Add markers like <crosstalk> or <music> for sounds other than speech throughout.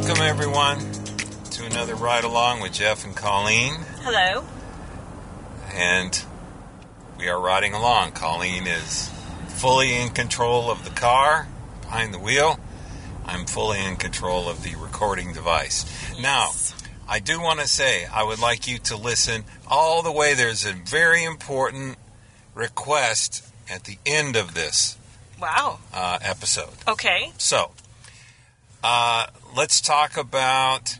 Welcome, everyone, to another ride along with Jeff and Colleen. Hello. And we are riding along. Colleen is fully in control of the car behind the wheel. I'm fully in control of the recording device. Now, I do want to say I would like you to listen all the way. There's a very important request at the end of this Wow. uh, episode. Okay. So, uh, let's talk about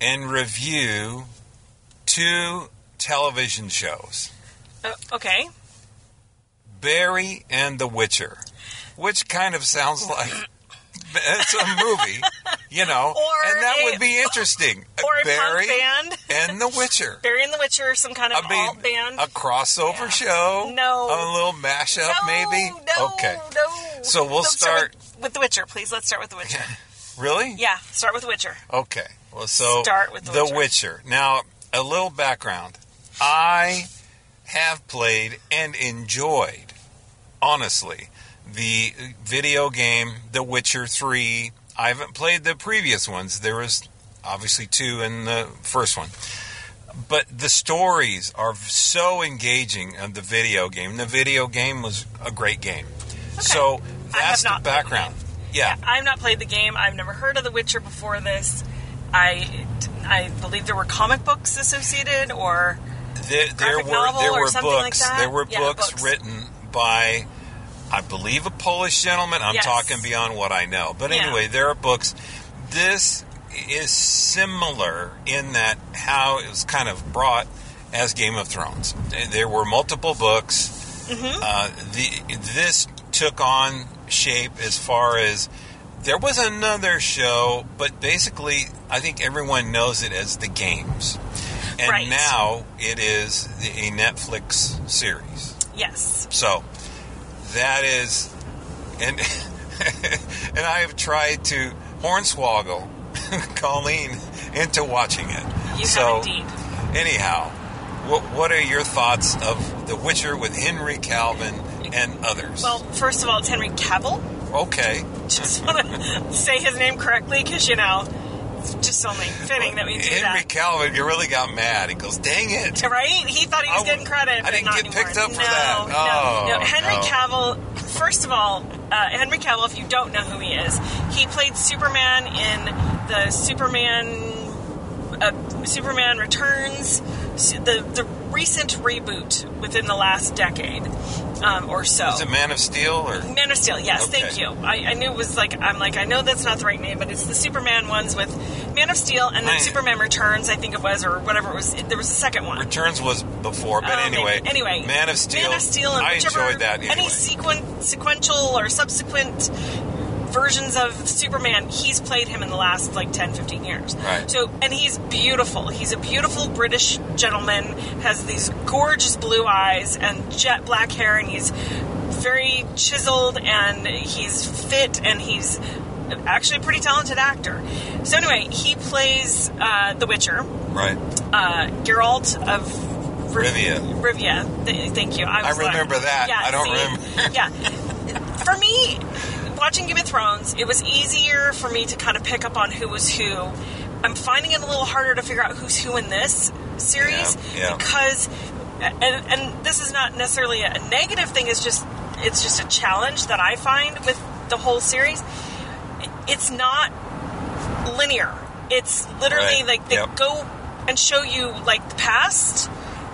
and review two television shows Uh, okay. Barry and The Witcher, which kind of sounds like it's a movie, you know, <laughs> Or and that a- would be interesting. <laughs> Or a Barry band. and The Witcher. <laughs> Barry and the Witcher, some kind of I mean, alt band. a crossover Yeah. show, No. a little mashup, no, maybe. No, okay, no. So we'll Let's start- with, with The Witcher, please. Let's start with The Witcher. Really? yeah, start with The Witcher. Okay. Well, so Start with The Witcher. Now, a little background. I have played and enjoyed, honestly, the video game The Witcher 3. I haven't played the previous ones. There was obviously two in the first one. But the stories are so engaging of the video game. The video game was a great game. So I have that's the background. Yeah. I've not played the game. I've never heard of The Witcher before this. I, I believe there were comic books associated, or There, there were there were something like books. there were Yeah, books, books. written by, I believe, a Polish gentleman. I'm Yes. talking beyond what I know, but Yeah. anyway, there are books. This is similar in that how it was kind of brought as Game of Thrones. There were multiple books. Mm-hmm. Uh, the this took on shape as far as there was another show, but basically, I think everyone knows it as the games. And Right. now it is a Netflix series. yes, So that is, and <laughs> and I have tried to hornswoggle <laughs> Colleen into watching it. you so have indeed. anyhow, what what are your thoughts of The Witcher with Henry Calvin and others? Well, first of all, it's Henry Cavill. okay, Just want to say his name correctly because you know, it's just only fitting that we do Henry that. Calvin really got mad. He goes, "Dang it!" Right? He thought he was I- getting credit. I didn't get anymore. picked up for no, that. No, Oh, no. Henry no. Cavill. First of all, uh, Henry Cavill. If you don't know who he is, he played Superman in the Superman. Uh, Superman Returns, the the recent reboot within the last decade um, or so. Is it Man of Steel or? Man of Steel, yes, Okay. thank you. I, I knew it was like I'm like I know that's not the right name, but it's the Superman ones with Man of Steel and then Right. Superman Returns, I think it was, or whatever it was. There was a second one. Returns was before, but Oh, anyway, anyway, Man of Steel. Man of Steel, and I enjoyed that. Any Anyway. sequen- sequential or subsequent versions of Superman, he's played him in the last like 10, 15 years. Right. So, and he's beautiful. He's a beautiful British gentleman, has these gorgeous blue eyes and jet black hair, and he's very chiseled and he's fit and he's actually a pretty talented actor. So anyway, he plays uh, The Witcher right. uh, Geralt of Riv- Rivia. Rivia. Th- thank you. I was like- remember that. Yeah, I don't see? remember. yeah. For me, watching Game of Thrones, it was easier for me to kind of pick up on who was who. I'm finding it a little harder to figure out who's who in this series Yeah, yeah. because, and, and this is not necessarily a negative thing. It's just it's just a challenge that I find with the whole series. It's not linear. It's literally Right. like they Yep. go and show you like the past,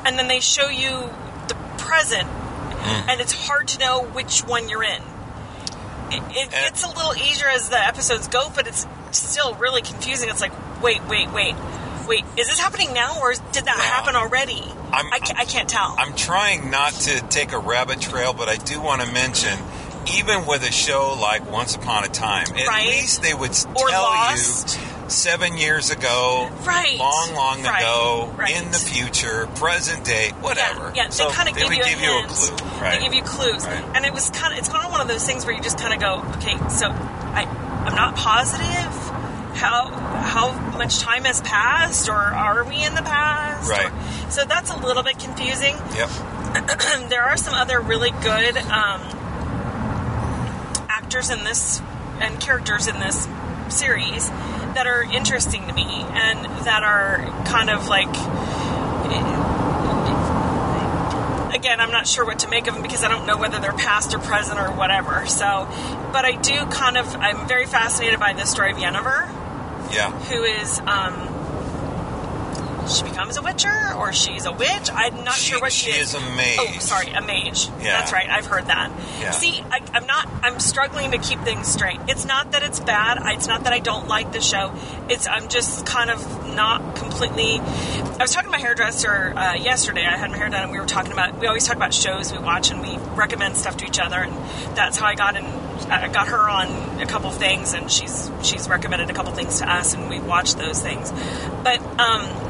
and then they show you the present, Mm. and it's hard to know which one you're in. It, it gets a little easier as the episodes go, but it's still really confusing. It's like, wait, wait, wait, wait, is this happening now, or did that happen already? I'm- I, ca- I can't tell. I'm trying not to take a rabbit trail, but I do want to mention, even with a show like Once Upon a Time, at Right. least they would Or tell Lost. you seven years ago, Right. long, long Right. ago, Right. in the future, present day, whatever. Yeah, yeah So they kind of give you a give you a clue. They give you clues, Right. and it was kind of it's kind of one of those things where you just kind of go, okay, so I I'm not positive how how much time has passed, or are we in the past? Right. Or- so that's a little bit confusing. Yep. <clears throat> there are some other really good um, actors in this and characters in this series. That are interesting to me and that are kind of like again, I'm not sure what to make of them because I don't know whether they're past or present or whatever. So, but I do kind of, I'm very fascinated by the story of Yennefer, Yeah. who is, um, she becomes a witcher or she's a witch. I'm not She- sure what she is. she is a mage. Oh, sorry, a mage. Yeah. That's right. I've heard that. Yeah. See, I, I'm not. I'm struggling to keep things straight. It's not that it's bad. It's not that I don't like the show. It's I'm just kind of not completely. I was talking to my hairdresser uh, yesterday. I had my hair done, and we were talking about. We always talk about shows we watch, and we recommend stuff to each other, and that's how I got in. I got her on a couple things, and she's she's recommended a couple things to us, and we watched those things. But um,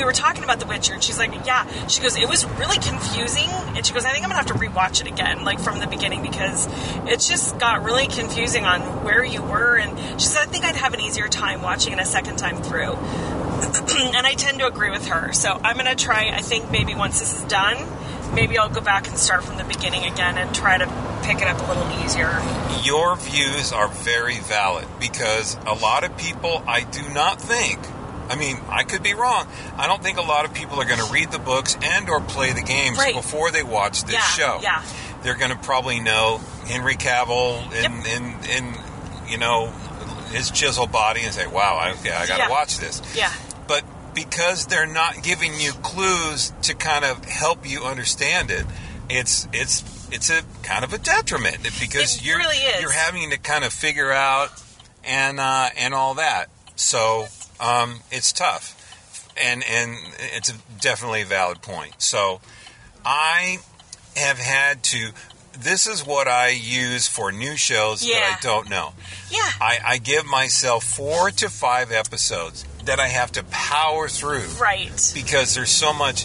we were talking about The Witcher, and she's like, "Yeah." She goes, "It was really confusing," and she goes, "I think I'm gonna have to rewatch it again, like from the beginning, because it just got really confusing on where you were." And she said, "I think I'd have an easier time watching it a second time through." <clears throat> and I tend to agree with her. So I'm gonna try. I think maybe once this is done, maybe I'll go back and start from the beginning again and try to pick it up a little easier. Your views are very valid because a lot of people, I do not think, I mean, I could be wrong. I don't think a lot of people are going to read the books and or play the games Right. before they watch this Yeah, show. yeah. They're going to probably know Henry Cavill in, Yep. in, in, you know, his chiseled body and say, wow, I, okay, I got to Yeah. watch this. Yeah. But because they're not giving you clues to kind of help you understand it, it's it's it's a kind of a detriment because It you're really is. you're having to kind of figure out and uh, and all that. So um, it's tough, and and it's a definitely a valid point. So I have had to. This is what I use for new shows Yeah. that I don't know. Yeah. I, I give myself four to five episodes that I have to power through Right. because there's so much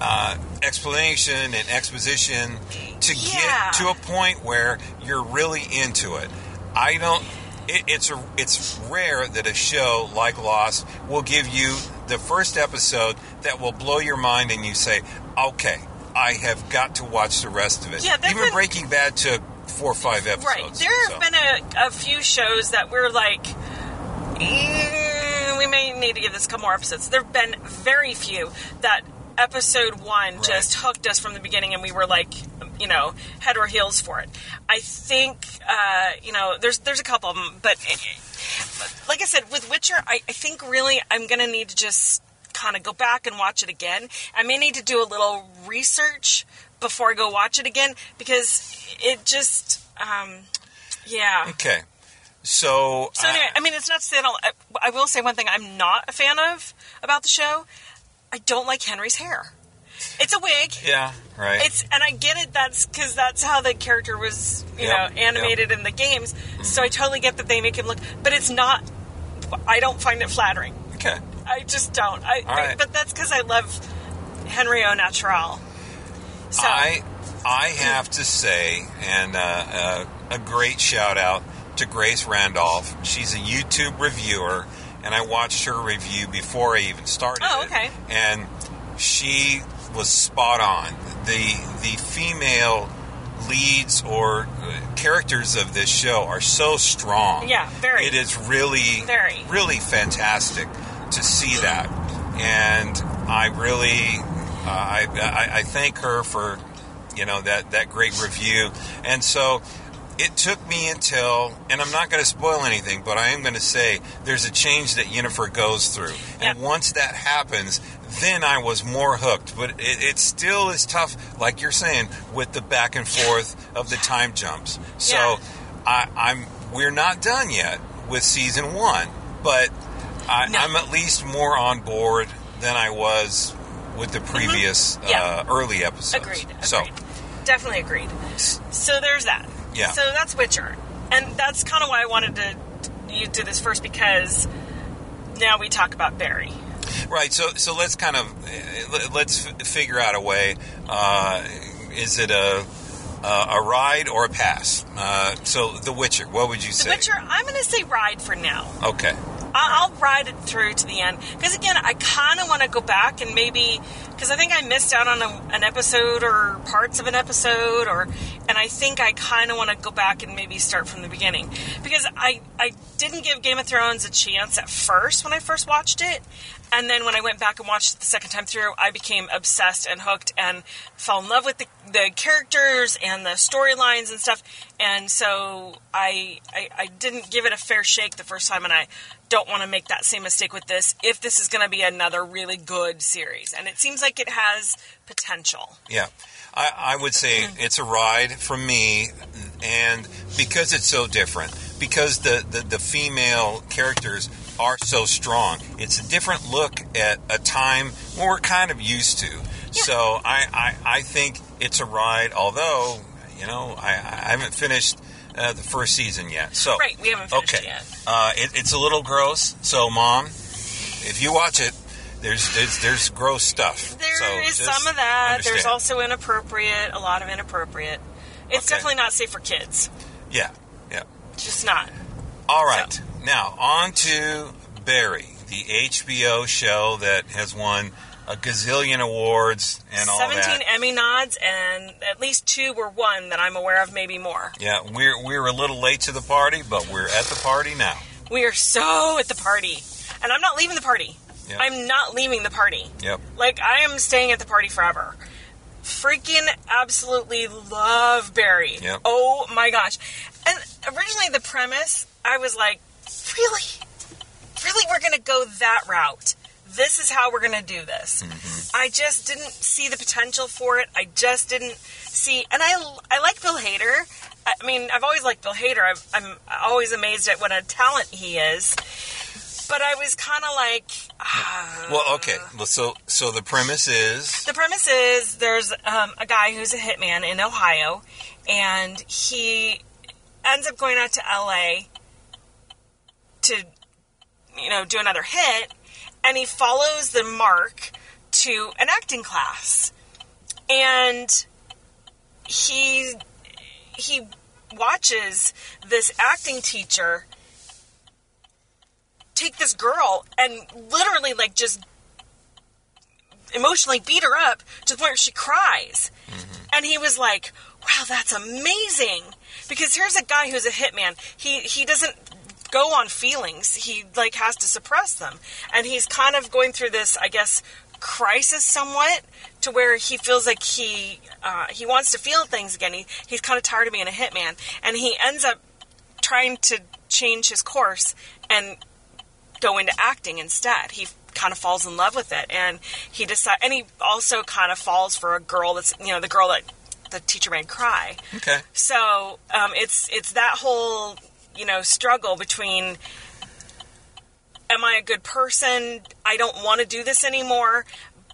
uh, explanation and exposition to Yeah. get to a point where you're really into it. I don't. It, it's a, it's rare that a show like Lost will give you the first episode that will blow your mind and you say, "Okay, I have got to watch the rest of it." Yeah, Even been- Breaking Bad took four or five episodes. Right. There have so. been a, a few shows that we're like, "Eh, we may need to give this a couple more episodes. There have been very few that episode one Right. just hooked us from the beginning and we were like, you know, head or heels for it. I think, uh, you know, there's there's a couple of them, but like I said, with Witcher, I, I think really I'm to need to just kind of go back and watch it again. I may need to do a little research before I go watch it again because it just, um, yeah. Okay. So, So I- anyway, I mean, it's not to say I, don't, I, I will say one thing I'm not a fan of about the show. I don't like Henry's hair. It's a wig. yeah, right. It's and I get it. That's because that's how the character was, you Yep, know, animated in the games. So I totally get that they make him look, but it's not. I don't find it flattering. okay. I just don't. I, right. but that's because I love Henry au natural. So I I have to say, and uh, uh, a great shout out to Grace Randolph. She's a YouTube reviewer, and I watched her review before I even started. Oh, it. okay. And she was spot on. The the female leads or uh, characters of this show are so strong. Yeah, very. It is really Very. really fantastic to see that, and I really uh, I, I I thank her for you know that that great review, and so. It took me until, and I'm not going to spoil anything, but I am going to say there's a change that Yennefer goes through. And once that happens, then I was more hooked. But it, it still is tough, like you're saying, with the back and forth of the time jumps. So Yeah. I, I'm we're not done yet with season one, but I, No. I'm at least more on board than I was with the previous Mm-hmm. Yeah. uh, early episodes. agreed. Agreed. So definitely agreed. So there's that. Yeah. So that's Witcher, and that's kind of why I wanted to you do this first because now we talk about Barry. Right, so so let's kind of let- let's figure out a way. Uh, is it a uh, a ride or a pass? Uh, so The Witcher, what would you say? The? Witcher, I'm going to say ride for now. Okay. I'll ride it through to the end because again, I kind of want to go back and maybe because I think I missed out on a, an episode or parts of an episode, or and I think I kind of want to go back and maybe start from the beginning because I I didn't give Game of Thrones a chance at first when I first watched it, and then when I went back and watched it the second time through, I became obsessed and hooked and fell in love with the, the characters and the storylines and stuff. And so I, I I didn't give it a fair shake the first time, and I don't want to make that same mistake with this. If this is going to be another really good series, and it seems like it has potential. Yeah. I, I would say Mm-hmm. it's a ride from me, and because it's so different, because the, the, the female characters are so strong, it's a different look at a time when we're kind of used to. So I, I, I think it's a ride, although, you know, I, I haven't finished uh, the first season yet. So Right, we haven't finished okay. it yet. Uh, it, it's a little gross. So, mom, if you watch it, there's there's, the's gross stuff. There so is some of that. There's also inappropriate, a lot of inappropriate. It's Okay. definitely not safe for kids. yeah, yeah. Just not. All right. Now, on to Barry, the HBO show that has won a gazillion awards and all 17 that. Emmy nods, and at least two were won that I'm aware of, maybe more. Yeah, we're we're a little late to the party, but we're at the party now. We are so at the party. And I'm not leaving the party. Yep. I'm not leaving the party. Yep. Like, I am staying at the party forever. Freaking absolutely love Barry. Yep. Oh my gosh. Originally, the premise, I was like, really? Really? We're going to go that route? This is how we're going to do this. Mm-hmm. I just didn't see the potential for it. I just didn't see. And I, I like Bill Hader. I mean, I've always liked Bill Hader. I've, I'm always amazed at what a talent he is. But I was kind of like, ah. Well, okay. Well, so so the premise is The premise is there's um, a guy who's a hitman in Ohio, and he ends up going out to LA to, you know, do another hit, and he follows the mark to an acting class, and he he watches this acting teacher take this girl and literally like just emotionally beat her up to the point where she cries. Mm-hmm. And he was like, "Wow, that's amazing." Because here's a guy who's a hitman. He he doesn't go on feelings. He like has to suppress them. And he's kind of going through this, I guess, crisis somewhat to where he feels like he uh, he wants to feel things again. He, he's kind of tired of being a hitman, and he ends up trying to change his course and go into acting instead. He kind of falls in love with it, and he decides, and he also kind of falls for a girl that's you know the girl that the teacher made cry. okay. So um, it's it's that whole you know struggle between am I a good person? I don't want to do this anymore,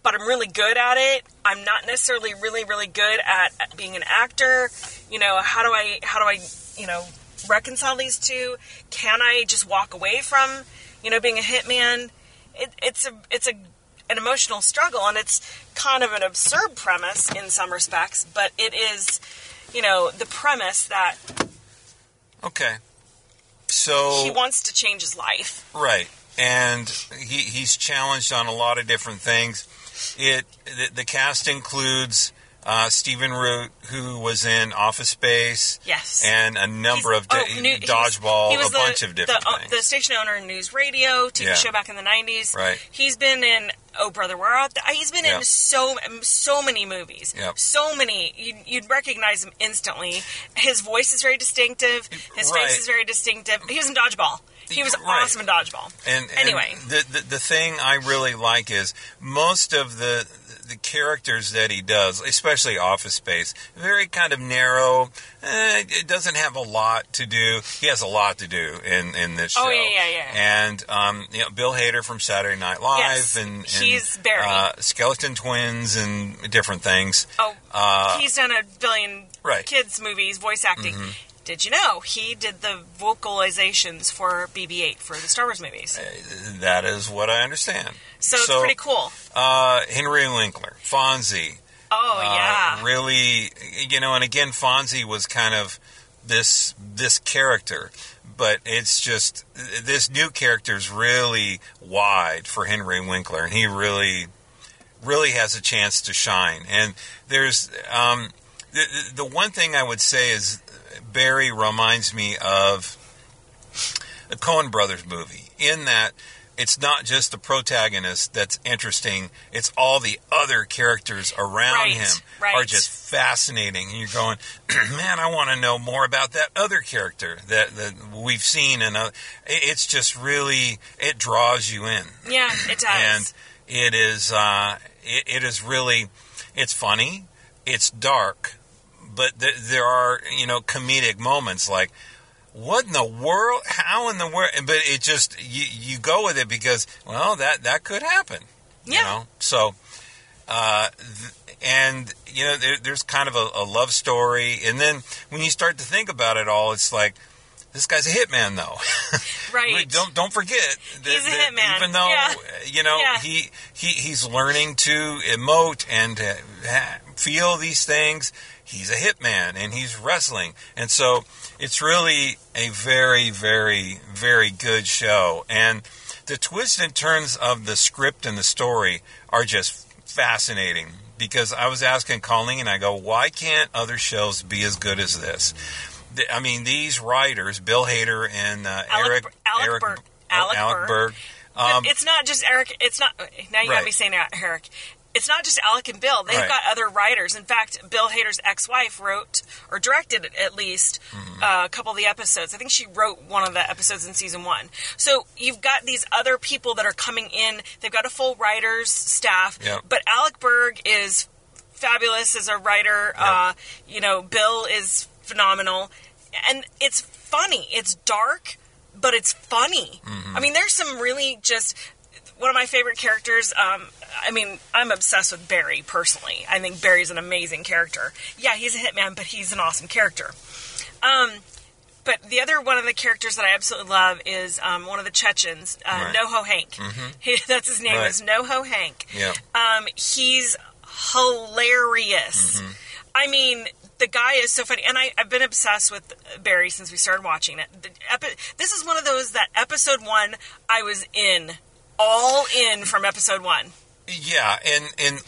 but I'm really good at it. I'm not necessarily really really good at, at being an actor. You know, how do I how do I you know reconcile these two? Can I just walk away from you know being a hitman? It, it's a it's a an emotional struggle, and it's kind of an absurd premise in some respects, but it is, you know, the premise that Okay. So he wants to change his life. Right, and he, he's challenged on a lot of different things. It the, the cast includes uh, Stephen Root, who was in Office Space, Yes. and a number He's- of da- oh, new- he was- dodgeball, he was a the- bunch of different the, uh, things. The station owner in News Radio, TV Yeah. show back in the '90s. Right. He's been in Oh Brother Where Art. There. He's been Yeah. in so so many movies. Yep. So many. You'd, you'd recognize him instantly. His voice is very distinctive. His Right. face is very distinctive. He was in Dodgeball. He was Right. awesome in Dodgeball. And, and Anyway. the, the the thing I really like is most of the the characters that he does, especially Office Space, very kind of narrow. Eh, it doesn't have a lot to do. He has a lot to do in in this show. Oh, yeah, yeah, yeah. And um, you know, Bill Hader from Saturday Night Live, Yes, and, and he's Barry. uh, Skeleton Twins, and different things. Oh, Uh, he's done a billion Right. kids movies, voice acting. Did you know he did the vocalizations for BB-8 for the Star Wars movies? That is what I understand. So it's pretty cool. Uh, Henry Winkler, Fonzie. Oh Uh, yeah, really, you know, and again, Fonzie was kind of this this character, but it's just this new character is really wide for Henry Winkler, and he really really has a chance to shine. And there's um, the, the one thing I would say is Barry reminds me of the Coen Brothers movie in that it's not just the protagonist that's interesting; it's all the other characters around Right, him right. are just fascinating. And you're going, <clears throat> man, I want to know more about that other character that, that we've seen, and it- it's just really it draws you in Yeah, it does. and it is uh, it, it is really it's funny it's dark but th- there are you know comedic moments like what in the world how in the world but it just you, you go with it because well that that could happen Yeah. you know so uh, th- and you know there, there's kind of a, a love story and then when you start to think about it all it's like this guy's a hitman though <laughs> right. Don't don't forget that, He's a hitman. even though Yeah. you know Yeah. he, he he's learning to emote and to ha- feel these things he's a hitman and he's wrestling and so it's really a very very very good show and the twists and turns of the script and the story are just fascinating because I was asking Colleen and I go why can't other shows be as good as this I mean, these writers, Bill Hader and uh, Alec- Eric, Alec Eric, Berg- Alec Alec Berg. Berg. Um, it's not just Eric. It's not. Now you got Right. me saying Eric. It's not just Alec and Bill. They've Right. got other writers. In fact, Bill Hader's ex-wife wrote or directed at least Mm-hmm. uh, a couple of the episodes. I think she wrote one of the episodes in season one. So you've got these other people that are coming in. They've got a full writers staff. Yep. But Alec Berg is fabulous as a writer. Uh, you know, Bill is phenomenal, and it's funny. It's dark, but it's funny. I mean, there's some really just one of my favorite characters. Um, I mean, I'm obsessed with Barry personally. I think Barry's an amazing character. Yeah, he's a hitman, but he's an awesome character. Um, but the other one of the characters that I absolutely love is um, one of the Chechens, uh, Right. NoHo Hank. <laughs> He, that's his name Right. is NoHo Hank. yeah, Um, he's hilarious. Mm-hmm. I mean, the guy is so funny, and I, I've been obsessed with Barry since we started watching it. Epi- this is one of those that episode one I was in, all in from episode one. yeah, and and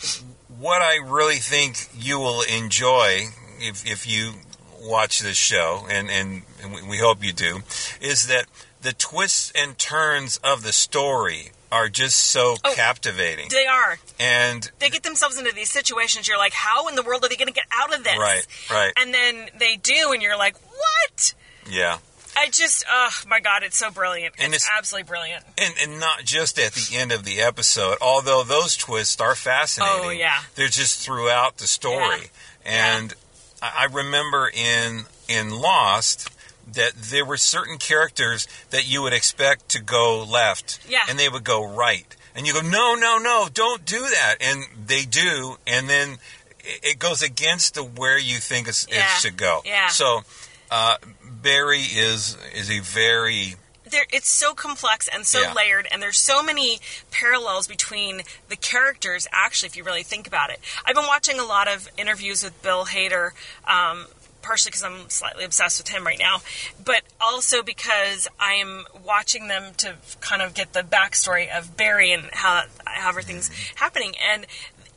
what I really think you will enjoy if if you watch this show, and and, and we- we hope you do, is that the twists and turns of the story are just so Oh. captivating, They are. and They get themselves into these situations. You're like, how in the world are they going to get out of this? right, right, And then they do, and you're like, what? yeah. I just, oh my god, it's so brilliant. And it's, it's- absolutely brilliant. And, and not just at the end of the episode, although those twists are fascinating. Oh, yeah. They're just throughout the story. And I I remember in in Lost that there were certain characters that you would expect to go left Yeah. and they would go right. And you go, no, no, no, don't do that. And they do. And then it it goes against the where you think it's, Yeah. it should go. Yeah. So uh, Barry is is a very there, it's so complex and so Yeah. layered, and there's so many parallels between the characters. Actually, if you really think about it, I've been watching a lot of interviews with Bill Hader. Um, partially because I'm slightly obsessed with him right now, but also because I am watching them to kind of get the backstory of Barry and how, how everything's happening. And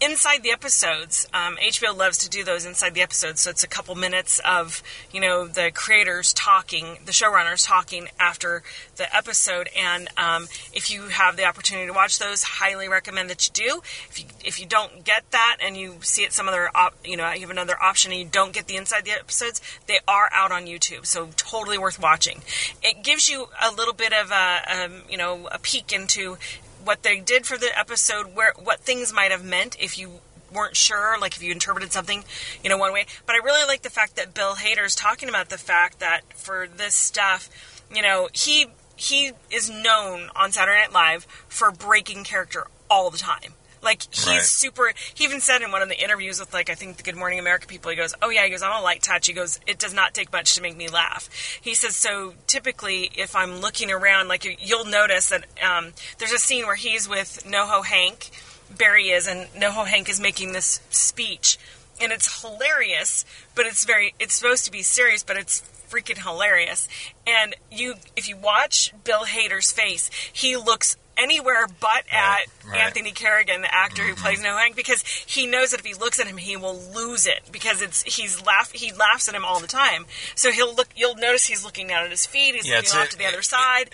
inside the episodes, um, HBO loves to do those inside the episodes. So it's a couple minutes of you know the creators talking, the showrunners talking after the episode. And um, if you have the opportunity to watch those, highly recommend that you do. If you if you don't get that and you see it some other op, you know you have another option and you don't get the inside the episodes, they are out on YouTube. So totally worth watching. It gives you a little bit of a um, you know a peek into what they did for the episode, where what things might have meant if you weren't sure, like if you interpreted something, you know, one way. But I really like the fact that Bill Hader is talking about the fact that for this stuff, you know, he he is known on Saturday Night Live for breaking character all the time. Like he's Right. super. He even said in one of the interviews with like I think the Good Morning America people, he goes, "Oh yeah," he goes, "I'm a light touch." He goes, "It does not take much to make me laugh." He says, "So typically, if I'm looking around, like you- you'll notice that um, there's a scene where he's with NoHo Hank, Barry is, and NoHo Hank is making this speech." and it's hilarious. But it's very it's supposed to be serious, but it's freaking hilarious. And you, if you watch Bill Hader's face, he looks anywhere but at right. Anthony Carrigan, the actor who mm-hmm. plays No Hank, because he knows that if he looks at him, he will lose it because it's he's laugh he laughs at him all the time. So he'll look. You'll notice he's looking down at his feet. He's Yeah, looking off a- to the other side.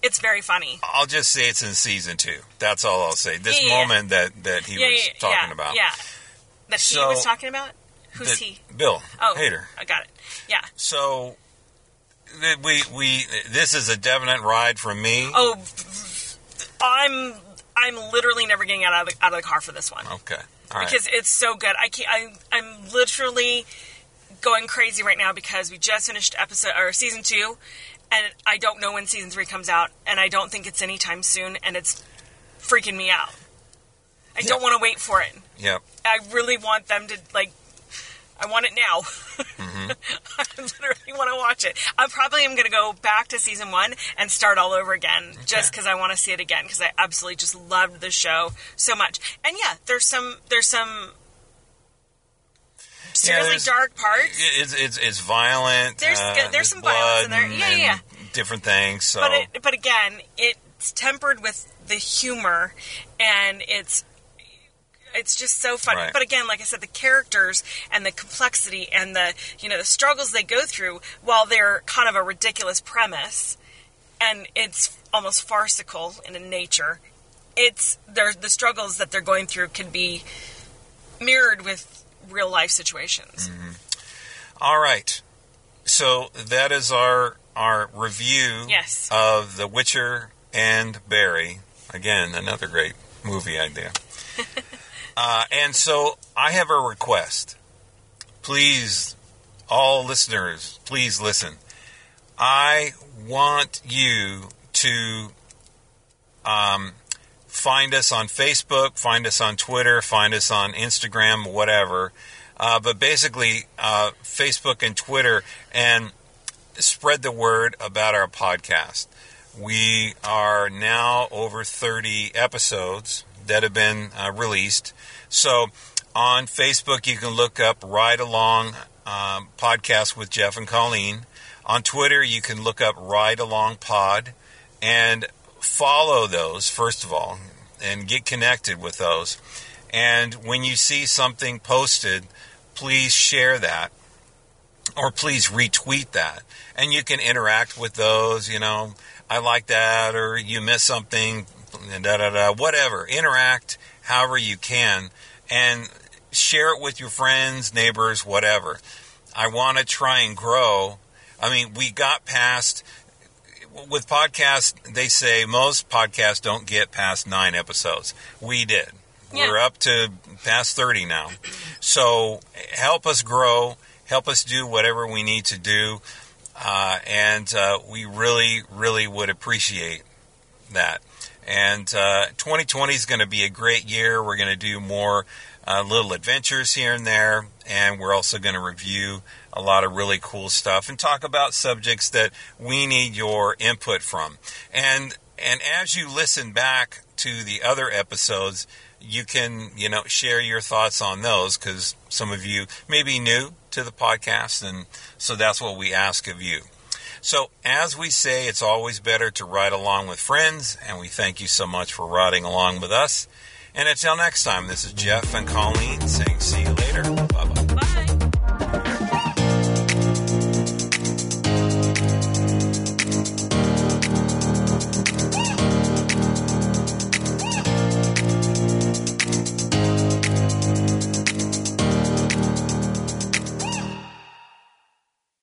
It's very funny. I'll just say it's in season two. That's all I'll say. This Yeah, yeah, yeah. moment that that he was talking about. Yeah, that he was talking about. Who's he? Bill Oh, Hader. I got it. Yeah. So we we this is a definite ride from me. Oh, I'm I'm literally never getting out of the, out of the car for this one Okay. All right. because it's so good. I can't. I, I'm literally going crazy right now because we just finished episode or season two, and I don't know when season three comes out, and I don't think it's anytime soon, and it's freaking me out. I don't want to wait for it. Yep. I really want them to like. I want it now. Mm-hmm. <laughs> I literally want to watch it. I probably am going to go back to season one and start all over again, just because I want to see it again. Because I absolutely just loved the show so much. And yeah, there's some there's some seriously there's- dark parts, It's it's, it's violent. There's- uh, there's some violence in there. Yeah, yeah, Different things. So but it, but again, it's tempered with the humor, and it's it's just so fun. Right. But again, like I said, the characters and the complexity and the you know the struggles they go through, while they're kind of a ridiculous premise, and it's almost farcical in nature. It's the struggles that they're going through can be mirrored with real life situations. Mm-hmm. all right. So that is our our review Yes. of The Witcher and Barry. Again, another great movie idea. <laughs> uh, and so I have a request. Please, all listeners, please listen. I want you to um, find us on Facebook, find us on Twitter, find us on Instagram, whatever. Uh, but basically, uh, Facebook and Twitter, and spread the word about our podcast. We are now over 30 episodes that have been uh, released. So on Facebook, you can look up Ride Along um, Podcast with Jeff and Colleen. On Twitter, you can look up Ride Along Pod and follow those, first of all, and get connected with those. And when you see something posted, please share that or please retweet that. And you can interact with those, you know, I like that, or you miss something, da da da, whatever. Interact however you can and share it with your friends, neighbors, whatever. I want to try and grow. I mean, we got past, with podcasts, they say most podcasts don't get past nine episodes. We did. Yeah. We're up to past 30 now. So help us grow, help us do whatever we need to do. Uh, and uh, we really, really would appreciate that. And uh, 2020 is going to be a great year. We're going to do more uh, little adventures here and there. And we're also going to review a lot of really cool stuff and talk about subjects that we need your input from. And and as you listen back to the other episodes, you can you know share your thoughts on those because some of you may be new to the podcast, and so that's what we ask of you. So, as we say, it's always better to ride along with friends, and we thank you so much for riding along with us. And until next time, this is Jeff and Colleen saying, see you later.